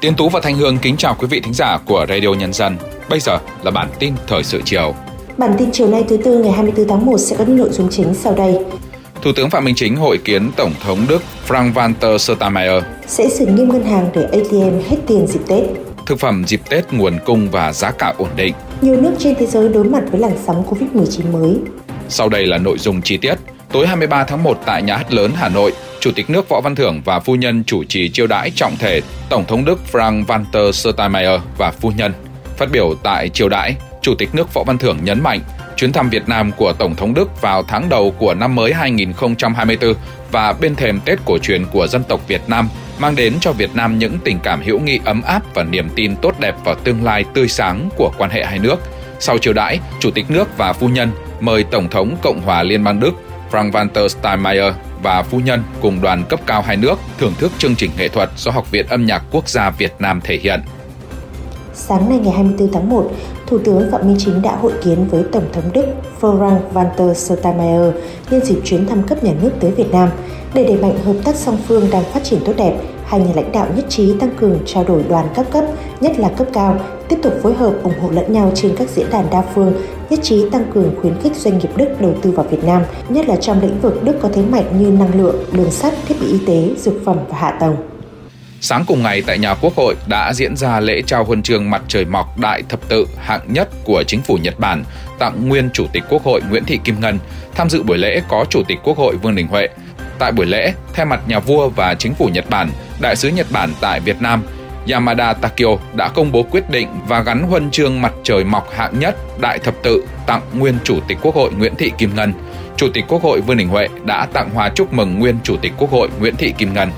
Tiến Tú và Thanh Hương kính chào quý vị thính giả của Radio Nhân dân. Bây giờ là bản tin thời sự chiều. Bản tin chiều nay thứ tư ngày 24 tháng 1 sẽ có những nội dung chính sau đây. Thủ tướng Phạm Minh Chính hội kiến Tổng thống Đức Frank-Walter Steinmeier Sẽ xử nghiêm ngân hàng để ATM hết tiền dịp Tết. thực phẩm dịp Tết nguồn cung và giá cả ổn định. Nhiều nước trên thế giới đối mặt với làn sóng Covid-19 mới. Sau đây là nội dung chi tiết. Tối 23 tháng 1 tại Nhà hát lớn Hà Nội, Chủ tịch nước Võ Văn Thưởng và phu nhân chủ trì chiêu đãi trọng thể Tổng thống Đức Frank-Walter Steinmeier và phu nhân. Phát biểu tại chiêu đãi, Chủ tịch nước Võ Văn Thưởng nhấn mạnh chuyến thăm Việt Nam của Tổng thống Đức vào tháng đầu của năm mới 2024 và bên thềm Tết cổ truyền của dân tộc Việt Nam mang đến cho Việt Nam những tình cảm hữu nghị ấm áp và niềm tin tốt đẹp vào tương lai tươi sáng của quan hệ hai nước. Sau chiều đãi, Chủ tịch nước và phu nhân mời Tổng thống Cộng hòa Liên bang Đức Frank-Walter Steinmeier và phu nhân cùng đoàn cấp cao hai nước thưởng thức chương trình nghệ thuật do Học viện Âm nhạc Quốc gia Việt Nam thể hiện. Sáng nay ngày 24 tháng 1, Thủ tướng Phạm Minh Chính đã hội kiến với Tổng thống Đức Frank-Walter Steinmeier nhân dịp chuyến thăm cấp nhà nước tới Việt Nam. Để đẩy mạnh hợp tác song phương đang phát triển tốt đẹp, hai nhà lãnh đạo nhất trí tăng cường trao đổi đoàn các cấp, nhất là cấp cao, tiếp tục phối hợp ủng hộ lẫn nhau trên các diễn đàn đa phương, nhất trí tăng cường khuyến khích doanh nghiệp Đức đầu tư vào Việt Nam, nhất là trong lĩnh vực Đức có thế mạnh như năng lượng, đường sắt, thiết bị y tế, dược phẩm và hạ tầng. Sáng cùng ngày tại nhà Quốc hội đã diễn ra lễ trao huân chương mặt trời mọc đại thập tự hạng nhất của chính phủ Nhật Bản tặng nguyên Chủ tịch Quốc hội Nguyễn Thị Kim Ngân. Tham dự buổi lễ có Chủ tịch Quốc hội Vương Đình Huệ. Tại buổi lễ, thay mặt nhà vua và chính phủ Nhật Bản, Đại sứ Nhật Bản tại Việt Nam Yamada Takio đã công bố quyết định và gắn huân chương mặt trời mọc hạng nhất đại thập tự tặng nguyên Chủ tịch Quốc hội Nguyễn Thị Kim Ngân. Chủ tịch Quốc hội Vương Đình Huệ đã tặng hoa chúc mừng nguyên Chủ tịch Quốc hội Nguyễn Thị Kim Ngân.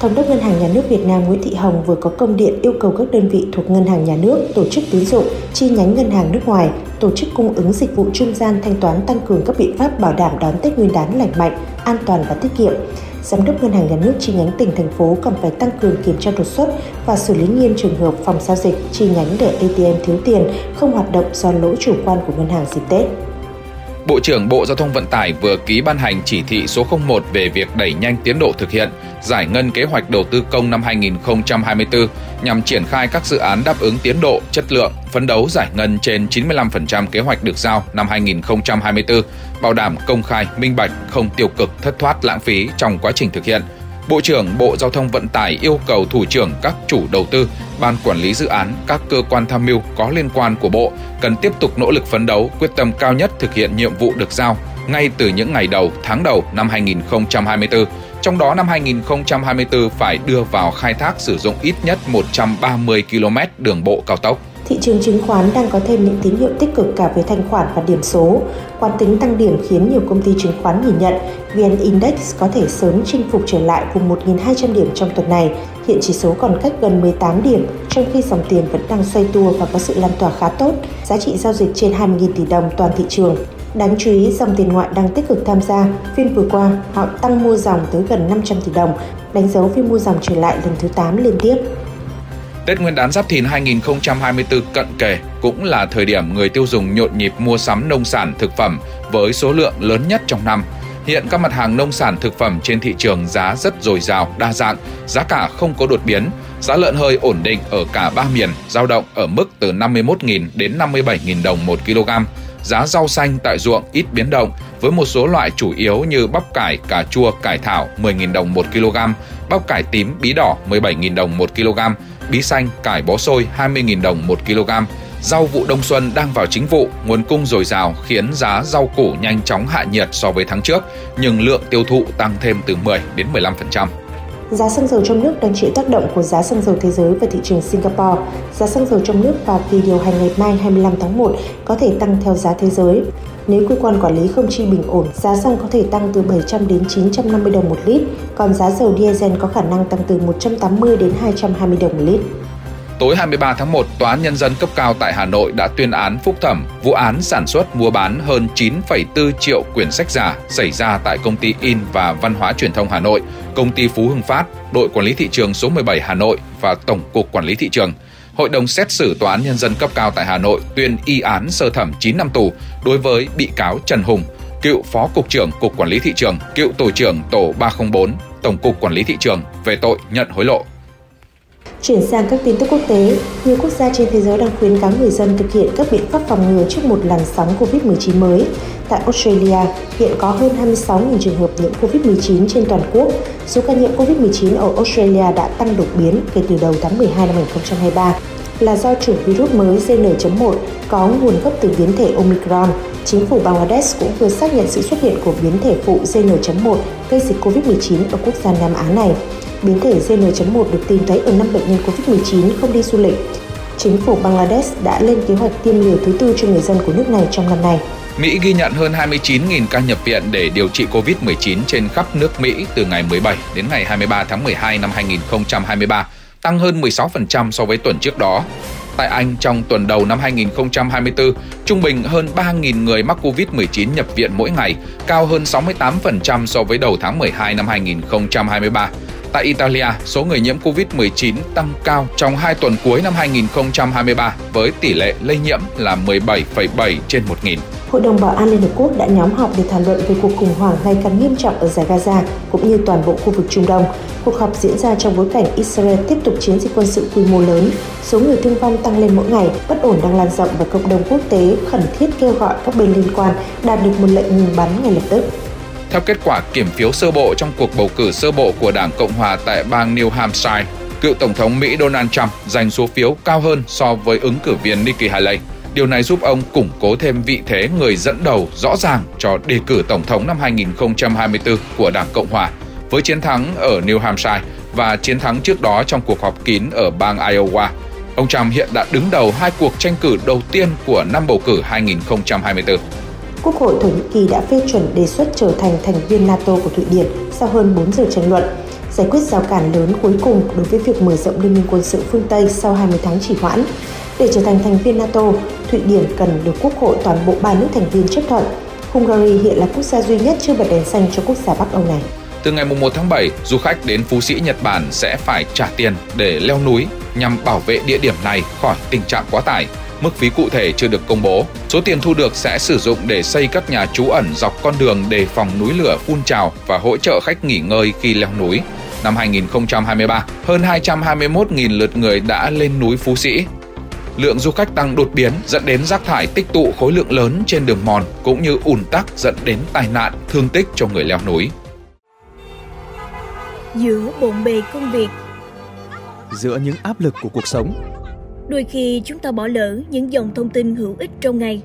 Thống đốc Ngân hàng Nhà nước Việt Nam Nguyễn Thị Hồng vừa có công điện yêu cầu các đơn vị thuộc Ngân hàng Nhà nước, tổ chức tín dụng, chi nhánh ngân hàng nước ngoài, tổ chức cung ứng dịch vụ trung gian thanh toán tăng cường các biện pháp bảo đảm đón Tết Nguyên đán lành mạnh, an toàn và tiết kiệm. Giám đốc Ngân hàng Nhà nước chi nhánh tỉnh thành phố cần phải tăng cường kiểm tra đột xuất và xử lý nghiêm trường hợp phòng giao dịch chi nhánh để ATM thiếu tiền không hoạt động do lỗi chủ quan của ngân hàng dịp Tết. Bộ trưởng Bộ Giao thông Vận tải vừa ký ban hành chỉ thị số 01 về việc đẩy nhanh tiến độ thực hiện, giải ngân kế hoạch đầu tư công năm 2024 nhằm triển khai các dự án đáp ứng tiến độ, chất lượng, phấn đấu giải ngân trên 95% kế hoạch được giao năm 2024, bảo đảm công khai, minh bạch, không tiêu cực, thất thoát, lãng phí trong quá trình thực hiện. Bộ trưởng Bộ Giao thông Vận tải yêu cầu thủ trưởng các chủ đầu tư, ban quản lý dự án, các cơ quan tham mưu có liên quan của Bộ cần tiếp tục nỗ lực phấn đấu, quyết tâm cao nhất thực hiện nhiệm vụ được giao ngay từ những ngày đầu, tháng đầu năm 2024. Trong đó năm 2024 phải đưa vào khai thác sử dụng ít nhất 130 km đường bộ cao tốc. Thị trường chứng khoán đang có thêm những tín hiệu tích cực cả về thanh khoản và điểm số. Quán tính tăng điểm khiến nhiều công ty chứng khoán nhìn nhận VN Index có thể sớm chinh phục trở lại vùng 1.200 điểm trong tuần này. Hiện chỉ số còn cách gần 18 điểm, trong khi dòng tiền vẫn đang xoay tua và có sự lan tỏa khá tốt. Giá trị giao dịch trên 20.000 tỷ đồng toàn thị trường. Đáng chú ý, dòng tiền ngoại đang tích cực tham gia. Phiên vừa qua, họ tăng mua dòng tới gần 500 tỷ đồng, đánh dấu phiên mua dòng trở lại lần thứ 8 liên tiếp. Tết Nguyên đán Giáp Thìn 2024 cận kề cũng là thời điểm người tiêu dùng nhộn nhịp mua sắm nông sản thực phẩm với số lượng lớn nhất trong năm. Hiện các mặt hàng nông sản thực phẩm trên thị trường giá rất dồi dào, đa dạng, giá cả không có đột biến. Giá lợn hơi ổn định ở cả ba miền, giao động ở mức từ 51.000 đến 57.000 đồng 1 kg. Giá rau xanh tại ruộng ít biến động, với một số loại chủ yếu như bắp cải, cà chua, cải thảo 10.000 đồng 1 kg, bắp cải tím, bí đỏ 17.000 đồng 1 kg, bí xanh, cải bó xôi 20.000 đồng một kg. Rau vụ đông xuân đang vào chính vụ, nguồn cung dồi dào khiến giá rau củ nhanh chóng hạ nhiệt so với tháng trước, nhưng lượng tiêu thụ tăng thêm từ 10 đến 15%. Giá xăng dầu trong nước đang chịu tác động của giá xăng dầu thế giới và thị trường Singapore. Giá xăng dầu trong nước vào kỳ điều hành ngày mai 25 tháng 1 có thể tăng theo giá thế giới. Nếu cơ quan quản lý không chi bình ổn, giá xăng có thể tăng từ 700 đến 950 đồng một lít, còn giá dầu diesel có khả năng tăng từ 180 đến 220 đồng một lít. Tối 23 tháng 1, Tòa án Nhân dân cấp cao tại Hà Nội đã tuyên án phúc thẩm vụ án sản xuất mua bán hơn 9,4 triệu quyển sách giả xảy ra tại công ty In và Văn hóa Truyền thông Hà Nội, công ty Phú Hưng Phát, đội quản lý thị trường số 17 Hà Nội và Tổng cục Quản lý thị trường. Hội đồng xét xử Tòa án Nhân dân cấp cao tại Hà Nội tuyên y án sơ thẩm 9 năm tù đối với bị cáo Trần Hùng, cựu Phó Cục trưởng Cục Quản lý Thị trường, cựu Tổ trưởng Tổ 304, Tổng cục Quản lý Thị trường về tội nhận hối lộ. Chuyển sang các tin tức quốc tế, nhiều quốc gia trên thế giới đang khuyến cáo người dân thực hiện các biện pháp phòng ngừa trước một làn sóng COVID-19 mới. Tại Australia, hiện có hơn 26.000 trường hợp nhiễm COVID-19 trên toàn quốc. Số ca nhiễm COVID-19 ở Australia đã tăng đột biến kể từ đầu tháng 12 năm 2023 là do chủng virus mới JN.1 có nguồn gốc từ biến thể Omicron. Chính phủ Bangladesh cũng vừa xác nhận sự xuất hiện của biến thể phụ JN.1 gây dịch COVID-19 ở quốc gia Nam Á này. Biến thể JN.1 được tìm thấy ở 5 bệnh nhân COVID-19 không đi du lịch. Chính phủ Bangladesh đã lên kế hoạch tiêm liều thứ tư cho người dân của nước này trong năm nay. Mỹ ghi nhận hơn 29.000 ca nhập viện để điều trị COVID-19 trên khắp nước Mỹ từ ngày 17 đến ngày 23 tháng 12 năm 2023, tăng hơn 16% so với tuần trước đó. Tại Anh, trong tuần đầu năm 2024, trung bình hơn 3.000 người mắc COVID-19 nhập viện mỗi ngày, cao hơn 68% so với đầu tháng 12 năm 2023. Tại Italia, số người nhiễm COVID-19 tăng cao trong hai tuần cuối năm 2023 với tỷ lệ lây nhiễm là 17,7 trên 1.000. Hội đồng Bảo an Liên Hợp Quốc đã nhóm họp để thảo luận về cuộc khủng hoảng ngày càng nghiêm trọng ở giải Gaza cũng như toàn bộ khu vực Trung Đông. Cuộc họp diễn ra trong bối cảnh Israel tiếp tục chiến dịch quân sự quy mô lớn, số người thương vong tăng lên mỗi ngày, bất ổn đang lan rộng và cộng đồng quốc tế khẩn thiết kêu gọi các bên liên quan đạt được một lệnh ngừng bắn ngay lập tức. Theo kết quả kiểm phiếu sơ bộ trong cuộc bầu cử sơ bộ của Đảng Cộng hòa tại bang New Hampshire, cựu Tổng thống Mỹ Donald Trump giành số phiếu cao hơn so với ứng cử viên Nikki Haley. Điều này giúp ông củng cố thêm vị thế người dẫn đầu rõ ràng cho đề cử Tổng thống năm 2024 của Đảng Cộng Hòa. Với chiến thắng ở New Hampshire và chiến thắng trước đó trong cuộc họp kín ở bang Iowa, ông Trump hiện đã đứng đầu hai cuộc tranh cử đầu tiên của năm bầu cử 2024. Quốc hội Thổ Nhĩ Kỳ đã phê chuẩn đề xuất trở thành thành viên NATO của Thụy Điển sau hơn 4 giờ tranh luận, giải quyết rào cản lớn cuối cùng đối với việc mở rộng liên minh quân sự phương Tây sau 20 tháng chỉ hoãn. Để trở thành thành viên NATO, Thụy Điển cần được Quốc hội toàn bộ ba nước thành viên chấp thuận. Hungary hiện là quốc gia duy nhất chưa bật đèn xanh cho quốc gia Bắc Âu này. Từ ngày 1 tháng 7, du khách đến Phú Sĩ, Nhật Bản sẽ phải trả tiền để leo núi nhằm bảo vệ địa điểm này khỏi tình trạng quá tải. Mức phí cụ thể chưa được công bố. Số tiền thu được sẽ sử dụng để xây các nhà trú ẩn dọc con đường đề phòng núi lửa phun trào và hỗ trợ khách nghỉ ngơi khi leo núi. Năm 2023, hơn 221.000 lượt người đã lên núi Phú Sĩ. Lượng du khách tăng đột biến dẫn đến rác thải tích tụ khối lượng lớn trên đường mòn cũng như ùn tắc dẫn đến tai nạn, thương tích cho người leo núi. Giữa bộn bề công việc, giữa những áp lực của cuộc sống, đôi khi chúng ta bỏ lỡ những dòng thông tin hữu ích trong ngày.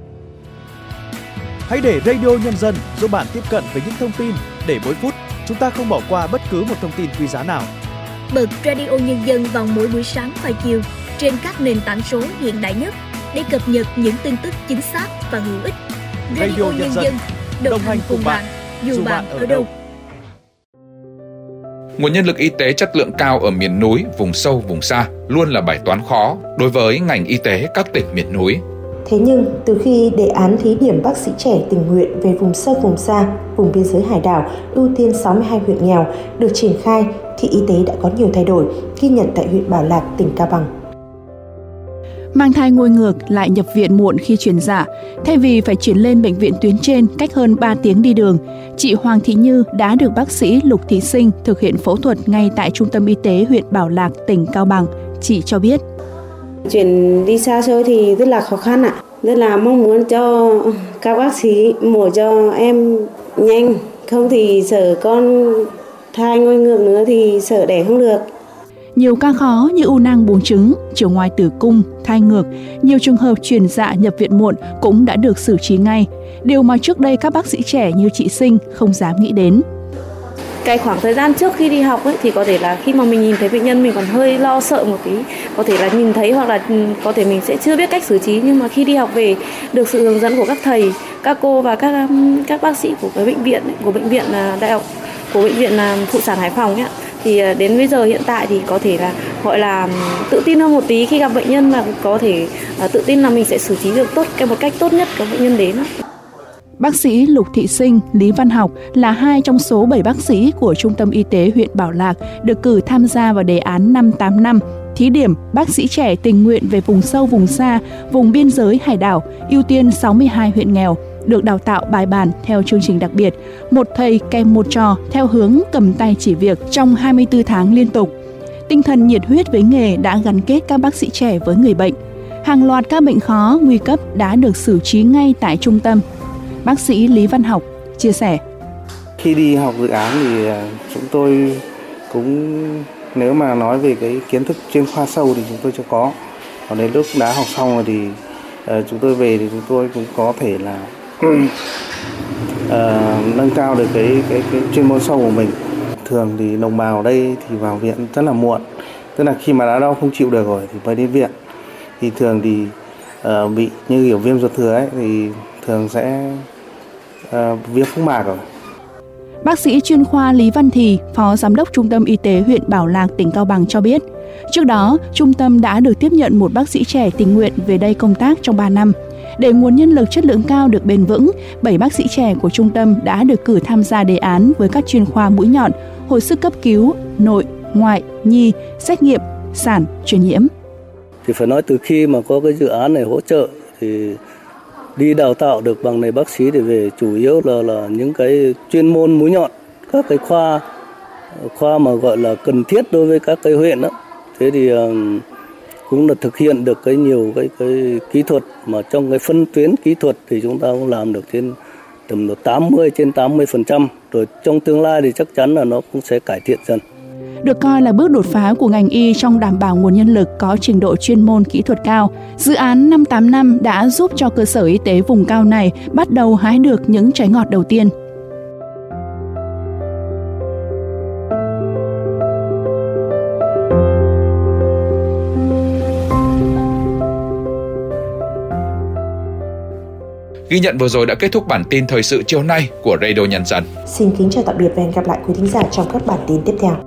Hãy để Radio Nhân dân giúp bạn tiếp cận với những thông tin để mỗi phút chúng ta không bỏ qua bất cứ một thông tin quý giá nào. Bật Radio Nhân dân vào mỗi buổi sáng và chiều trên các nền tảng số hiện đại nhất để cập nhật những tin tức chính xác và hữu ích. Radio, Radio Nhân, dân, đồng, đồng hành cùng bạn, dù bạn ở đâu. Nguồn nhân lực y tế chất lượng cao ở miền núi, vùng sâu, vùng xa luôn là bài toán khó đối với ngành y tế các tỉnh miền núi. Thế nhưng, từ khi đề án thí điểm bác sĩ trẻ tình nguyện về vùng sâu vùng xa, vùng biên giới hải đảo, ưu tiên 62 huyện nghèo được triển khai, thì y tế đã có nhiều thay đổi, ghi nhận tại huyện Bảo Lạc, tỉnh Cao Bằng. Mang thai ngồi ngược lại nhập viện muộn khi chuyển dạ, thay vì phải chuyển lên bệnh viện tuyến trên cách hơn 3 tiếng đi đường, chị Hoàng Thị Như đã được bác sĩ Lục Thị Sinh thực hiện phẫu thuật ngay tại Trung tâm Y tế huyện Bảo Lạc, tỉnh Cao Bằng. Chị cho biết. Chuyển đi xa xôi thì rất là khó khăn ạ. Rất là mong muốn cho các bác sĩ mổ cho em nhanh, không thì sợ con thai ngôi ngược nữa thì sợ đẻ không được. Nhiều ca khó như u nang buồng trứng, chiều ngoài tử cung, thai ngược, nhiều trường hợp chuyển dạ nhập viện muộn cũng đã được xử trí ngay, điều mà trước đây các bác sĩ trẻ như chị Sinh không dám nghĩ đến. Cái khoảng thời gian trước khi đi học ấy, thì có thể là khi mà mình nhìn thấy bệnh nhân mình còn hơi lo sợ một tí, có thể là nhìn thấy hoặc là ừ, có thể mình sẽ chưa biết cách xử trí. Nhưng mà khi đi học về được sự hướng dẫn của các thầy, các cô và các ừ, các bác sĩ của cái bệnh viện của bệnh viện à, đại học của bệnh viện à, phụ sản Hải Phòng ấy, thì à, đến bây giờ hiện tại thì có thể là gọi là tự tin hơn một tí khi gặp bệnh nhân và có thể à, tự tin là mình sẽ xử trí được tốt cái một cách tốt nhất của bệnh nhân đến. Bác sĩ Lục Thị Sinh, Lý Văn Học là hai trong số 7 bác sĩ của Trung tâm Y tế huyện Bảo Lạc được cử tham gia vào đề án 585 thí điểm bác sĩ trẻ tình nguyện về vùng sâu vùng xa, vùng biên giới hải đảo, ưu tiên 62 huyện nghèo được đào tạo bài bản theo chương trình đặc biệt, một thầy kèm một trò theo hướng cầm tay chỉ việc trong 24 tháng liên tục. Tinh thần nhiệt huyết với nghề đã gắn kết các bác sĩ trẻ với người bệnh. Hàng loạt các bệnh khó, nguy cấp đã được xử trí ngay tại trung tâm. Bác sĩ Lý Văn Học chia sẻ. Khi đi học dự án thì à, chúng tôi cũng nếu mà nói về cái kiến thức chuyên khoa sâu thì chúng tôi chưa có. Còn đến lúc đã học xong rồi thì uh, chúng tôi về thì chúng tôi cũng có thể là uh, nâng cao được cái, cái cái chuyên môn sâu của mình. Thường thì đồng bào đây thì vào viện rất là muộn. Tức là khi mà đã đau không chịu được rồi thì mới đến viện. Thì thường thì uh, bị như kiểu viêm ruột thừa ấy thì thường sẽ uh, viêm phúc mạc rồi Bác sĩ chuyên khoa Lý Văn Thì, Phó Giám đốc Trung tâm Y tế huyện Bảo Lạc, tỉnh Cao Bằng cho biết, trước đó, trung tâm đã được tiếp nhận một bác sĩ trẻ tình nguyện về đây công tác trong 3 năm. Để nguồn nhân lực chất lượng cao được bền vững, 7 bác sĩ trẻ của trung tâm đã được cử tham gia đề án với các chuyên khoa mũi nhọn, hồi sức cấp cứu, nội, ngoại, nhi, xét nghiệm, sản, truyền nhiễm. Thì phải nói từ khi mà có cái dự án này hỗ trợ thì đi đào tạo được bằng này bác sĩ thì về chủ yếu là là những cái chuyên môn mũi nhọn các cái khoa khoa mà gọi là cần thiết đối với các cái huyện đó thế thì cũng là thực hiện được cái nhiều cái cái kỹ thuật mà trong cái phân tuyến kỹ thuật thì chúng ta cũng làm được trên tầm độ 80 trên 80 phần trăm rồi trong tương lai thì chắc chắn là nó cũng sẽ cải thiện dần được coi là bước đột phá của ngành y trong đảm bảo nguồn nhân lực có trình độ chuyên môn kỹ thuật cao. Dự án 58 năm đã giúp cho cơ sở y tế vùng cao này bắt đầu hái được những trái ngọt đầu tiên. Ghi nhận vừa rồi đã kết thúc bản tin thời sự chiều nay của Radio Nhân dân. Xin kính chào tạm biệt và hẹn gặp lại quý thính giả trong các bản tin tiếp theo.